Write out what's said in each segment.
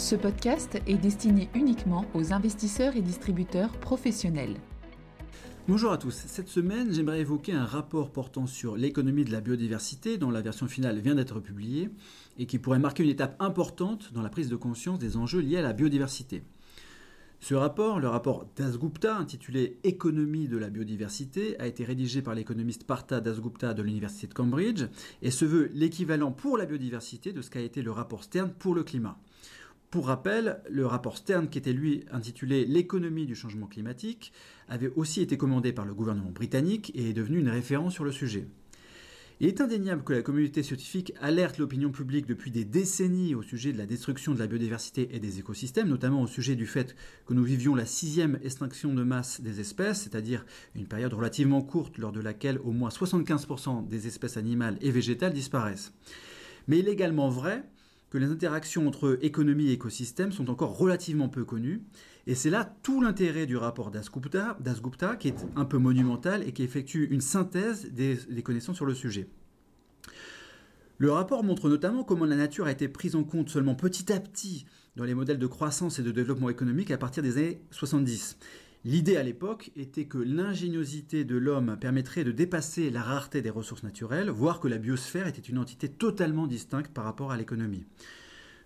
Ce podcast est destiné uniquement aux investisseurs et distributeurs professionnels. Bonjour à tous. Cette semaine, j'aimerais évoquer un rapport portant sur l'économie de la biodiversité dont la version finale vient d'être publiée et qui pourrait marquer une étape importante dans la prise de conscience des enjeux liés à la biodiversité. Ce rapport, le rapport Dasgupta, intitulé Économie de la biodiversité, a été rédigé par l'économiste Partha Dasgupta de l'Université de Cambridge et se veut l'équivalent pour la biodiversité de ce qu'a été le rapport Stern pour le climat. Pour rappel, le rapport Stern, qui était lui intitulé L'économie du changement climatique, avait aussi été commandé par le gouvernement britannique et est devenu une référence sur le sujet. Il est indéniable que la communauté scientifique alerte l'opinion publique depuis des décennies au sujet de la destruction de la biodiversité et des écosystèmes, notamment au sujet du fait que nous vivions la sixième extinction de masse des espèces, c'est-à-dire une période relativement courte lors de laquelle au moins 75% des espèces animales et végétales disparaissent. Mais il est également vrai que les interactions entre économie et écosystème sont encore relativement peu connues. Et c'est là tout l'intérêt du rapport d'Asgupta, qui est un peu monumental et qui effectue une synthèse des, connaissances sur le sujet. Le rapport montre notamment comment la nature a été prise en compte seulement petit à petit dans les modèles de croissance et de développement économique à partir des années 70. L'idée à l'époque était que l'ingéniosité de l'homme permettrait de dépasser la rareté des ressources naturelles, voire que la biosphère était une entité totalement distincte par rapport à l'économie.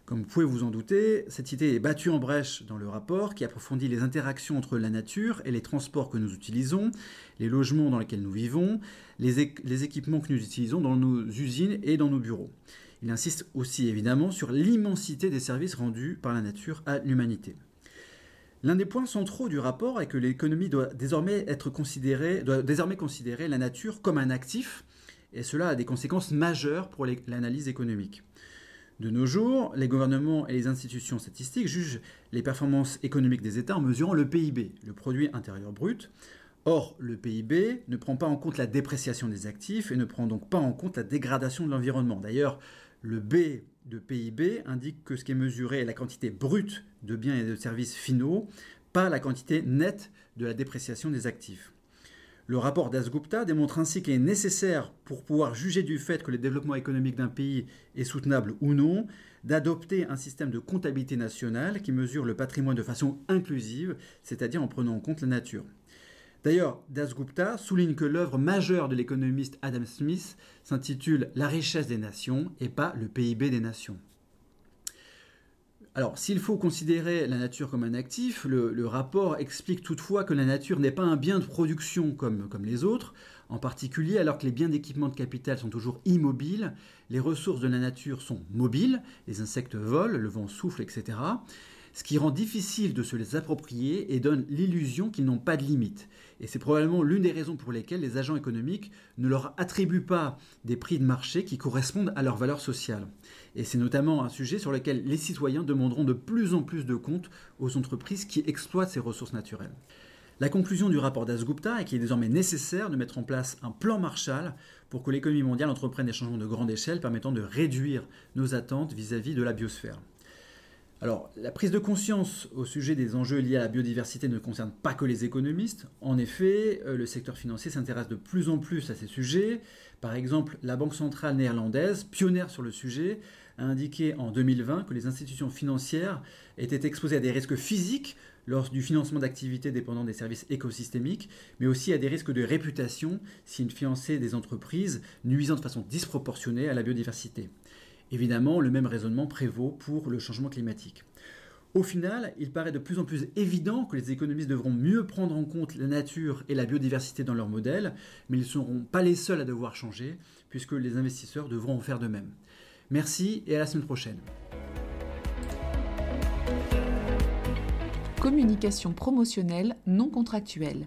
Comme vous pouvez vous en douter, cette idée est battue en brèche dans le rapport qui approfondit les interactions entre la nature et les transports que nous utilisons, les logements dans lesquels nous vivons, les, équipements que nous utilisons dans nos usines et dans nos bureaux. Il insiste aussi évidemment sur l'immensité des services rendus par la nature à l'humanité. L'un des points centraux du rapport est que l'économie doit désormais être considérée, doit désormais considérer la nature comme un actif, et cela a des conséquences majeures pour l'analyse économique. De nos jours, les gouvernements et les institutions statistiques jugent les performances économiques des États en mesurant le PIB, le produit intérieur brut. Or, le PIB ne prend pas en compte la dépréciation des actifs et ne prend donc pas en compte la dégradation de l'environnement. D'ailleurs, le B de PIB indique que ce qui est mesuré est la quantité brute de biens et de services finaux, pas la quantité nette de la dépréciation des actifs. Le rapport d'Asgupta démontre ainsi qu'il est nécessaire, pour pouvoir juger du fait que le développement économique d'un pays est soutenable ou non, d'adopter un système de comptabilité nationale qui mesure le patrimoine de façon inclusive, c'est-à-dire en prenant en compte la nature. D'ailleurs, Dasgupta souligne que l'œuvre majeure de l'économiste Adam Smith s'intitule La richesse des nations et pas le PIB des nations. Alors, s'il faut considérer la nature comme un actif, le, rapport explique toutefois que la nature n'est pas un bien de production comme, comme les autres, en particulier alors que les biens d'équipement de capital sont toujours immobiles, les ressources de la nature sont mobiles, les insectes volent, le vent souffle, etc ce qui rend difficile de se les approprier et donne l'illusion qu'ils n'ont pas de limite. Et c'est probablement l'une des raisons pour lesquelles les agents économiques ne leur attribuent pas des prix de marché qui correspondent à leur valeur sociale. Et c'est notamment un sujet sur lequel les citoyens demanderont de plus en plus de comptes aux entreprises qui exploitent ces ressources naturelles. La conclusion du rapport d'Asgupta est qu'il est désormais nécessaire de mettre en place un plan Marshall pour que l'économie mondiale entreprenne des changements de grande échelle permettant de réduire nos attentes vis-à-vis -vis de la biosphère. Alors, la prise de conscience au sujet des enjeux liés à la biodiversité ne concerne pas que les économistes. En effet, euh, le secteur financier s'intéresse de plus en plus à ces sujets. Par exemple, la Banque centrale néerlandaise, pionnière sur le sujet, a indiqué en 2020 que les institutions financières étaient exposées à des risques physiques lors du financement d'activités dépendant des services écosystémiques, mais aussi à des risques de réputation si une finançait des entreprises nuisant de façon disproportionnée à la biodiversité. Évidemment, le même raisonnement prévaut pour le changement climatique. Au final, il paraît de plus en plus évident que les économistes devront mieux prendre en compte la nature et la biodiversité dans leurs modèles, mais ils ne seront pas les seuls à devoir changer, puisque les investisseurs devront en faire de même. Merci et à la semaine prochaine. Communication promotionnelle non contractuelle